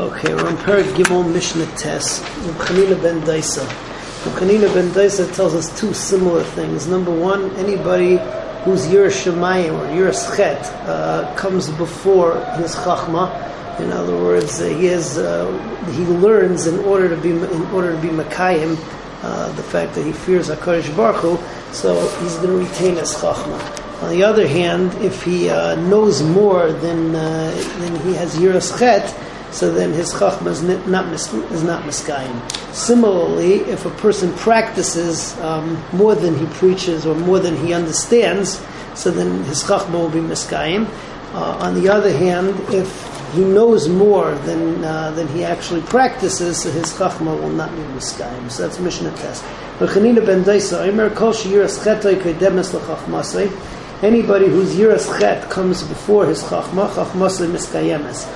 Okay, we're on Perik Gimel Mishnah Tes. Chanina ben Daisa. Chanina ben Daisa tells us two similar things. Number one, anybody whose Yiras Shemayim or Yiras Chet uh, comes before his Chachma. In other words, uh, he has uh, he learns in order to be in order to be Makayim. Uh, the fact that he fears Hakadosh Baruch Hu, so he's going to retain his chachma. On the other hand, if he uh, knows more than uh, than he has yiras chet, so then his chachma is not is not miskayim. Similarly, if a person practices um, more than he preaches or more than he understands, so then his chachma will be miskayim. Uh, on the other hand, if he knows more than uh, than he actually practices, so his chachma will not be miskayim. So that's Mishnah test. Anybody whose yiras chet comes before his chachma, chachmasay miskayemes.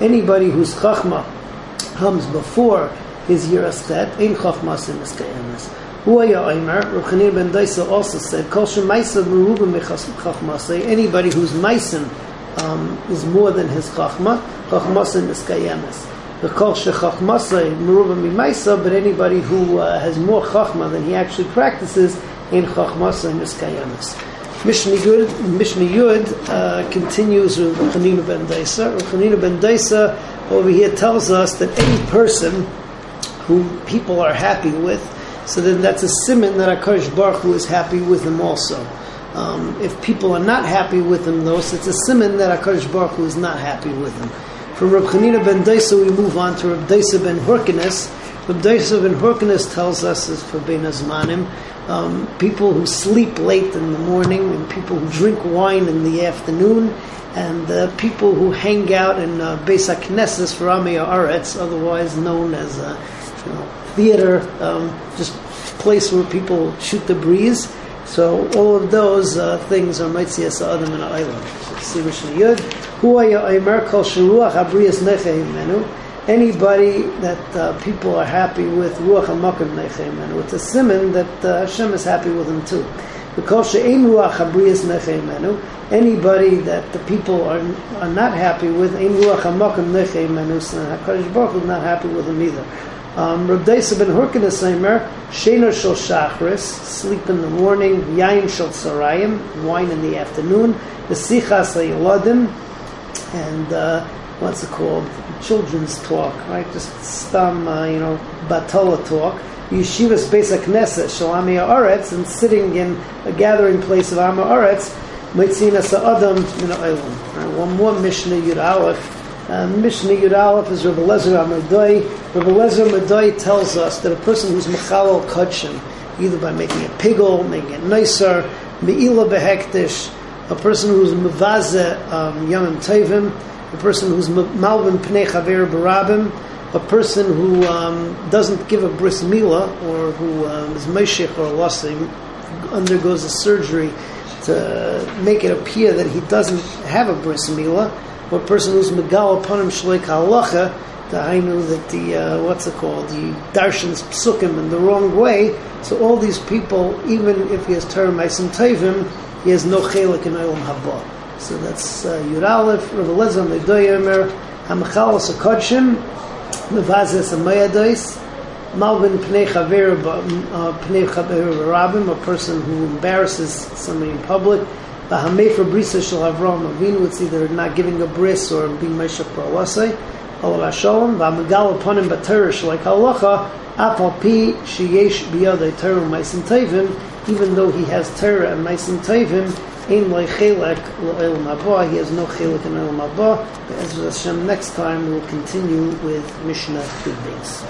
Anybody whose chachma comes before his yiras chet, in chachmasei miskayemes. Huaya Omer, Ruchanin ben Daisa also said, Kol shemaisa merubim chachmasei, anybody whose maisim um, is more than his chachma, chachmasei miskayemes. The kol shechachmasei merubim mimaisa, but anybody who uh, has more chachma than he actually practices, in chachmasei miskayemes. Mishnah Yud, Mishnah Yud uh, continues with Chanina ben Daisa. Chanina ben Daisa over here tells us that any person who people are happy with, so then that's a simon that Akash Baruch Hu is happy with him also. Um, if people are not happy with him, though, so it's a simon that Akash Baruch Hu is not happy with him. From Reb Chanina ben Daisa, we move on to Reb Daisa ben Hurkinus. Reb Daisa ben Hurkinus tells us, as for Ben Azmanim, um, people who sleep late in the morning, and people who drink wine in the afternoon, and uh, people who hang out in uh, Beis HaKnesses for Amia Aretz, otherwise known as a you know, theater, um, just place where people shoot the breeze. So all of those uh, things are Maitzias Adam and Yud. Hu Aymer Kol Sharuach Abrias Menu anybody that uh, people are happy with ruach hamakim nechemenu. It's a simon that uh, Hashem is happy with him too. Because she'ein ruach habriyas nechemenu. Anybody that the people are are not happy with, ein ruach hamakim nechemenu. So Hakadosh Baruch is not happy with him either. Um, Deisa ben Hurkinus Eimer, Shener shel Shachris, sleep in the morning, Yain shel Sarayim, wine in the afternoon, the Sichas Yeladim, and uh, what's it called? Children's talk, right? Just stam, uh, you know, batola talk. Yeshivas Beis Knesset, Shalami Aretz, and sitting in a gathering place of Amma Aretz, Mitzina Sa'adam Min Oilam. One more Mishnah Yud Aleph. Uh, Mishnah Yud Aleph is Rabbi Lezer Amadoi. Rabbi Lezer Amadoi tells us that a person who's Mechalal Kachin, either by making a pigel, making it nicer, Me'ila Behektish, a person who's Mavaze um, Yamim Tevim, a person who's malvin pnei chaver barabim, a person who um, doesn't give a bris milah or who um, is meshich or lasim, undergoes a surgery to make it appear that he doesn't have a bris milah, or a person who's megal upon him shleik halacha, know that the uh, what's it called the darshans psukim in the wrong way. So all these people, even if he has term tevim, he has no chelik in olam haba. So that's uh, Yud Aleph, Rav Elazar Medoy Yomer, Hamachalos HaKodshim, Mevazes HaMayadois, Malvin Pnei Chaver uh, Pnei Chaver Rabim, a person who embarrasses somebody in public, the Hamefer Brisa Shel Avram Avinu, it's either not giving a bris or being Meshach Parwasai, Allah Shalom, V'Amagal upon him Batarish like Halacha, Apal Pi Sheyesh Biyadei Torah Meisin Tevim, even though he has Torah and Meisin Tevim, Ein loy chelek lo'elam haba. He has no chelek in el elam haba. As Hashem, next time we'll continue with Mishnah Yud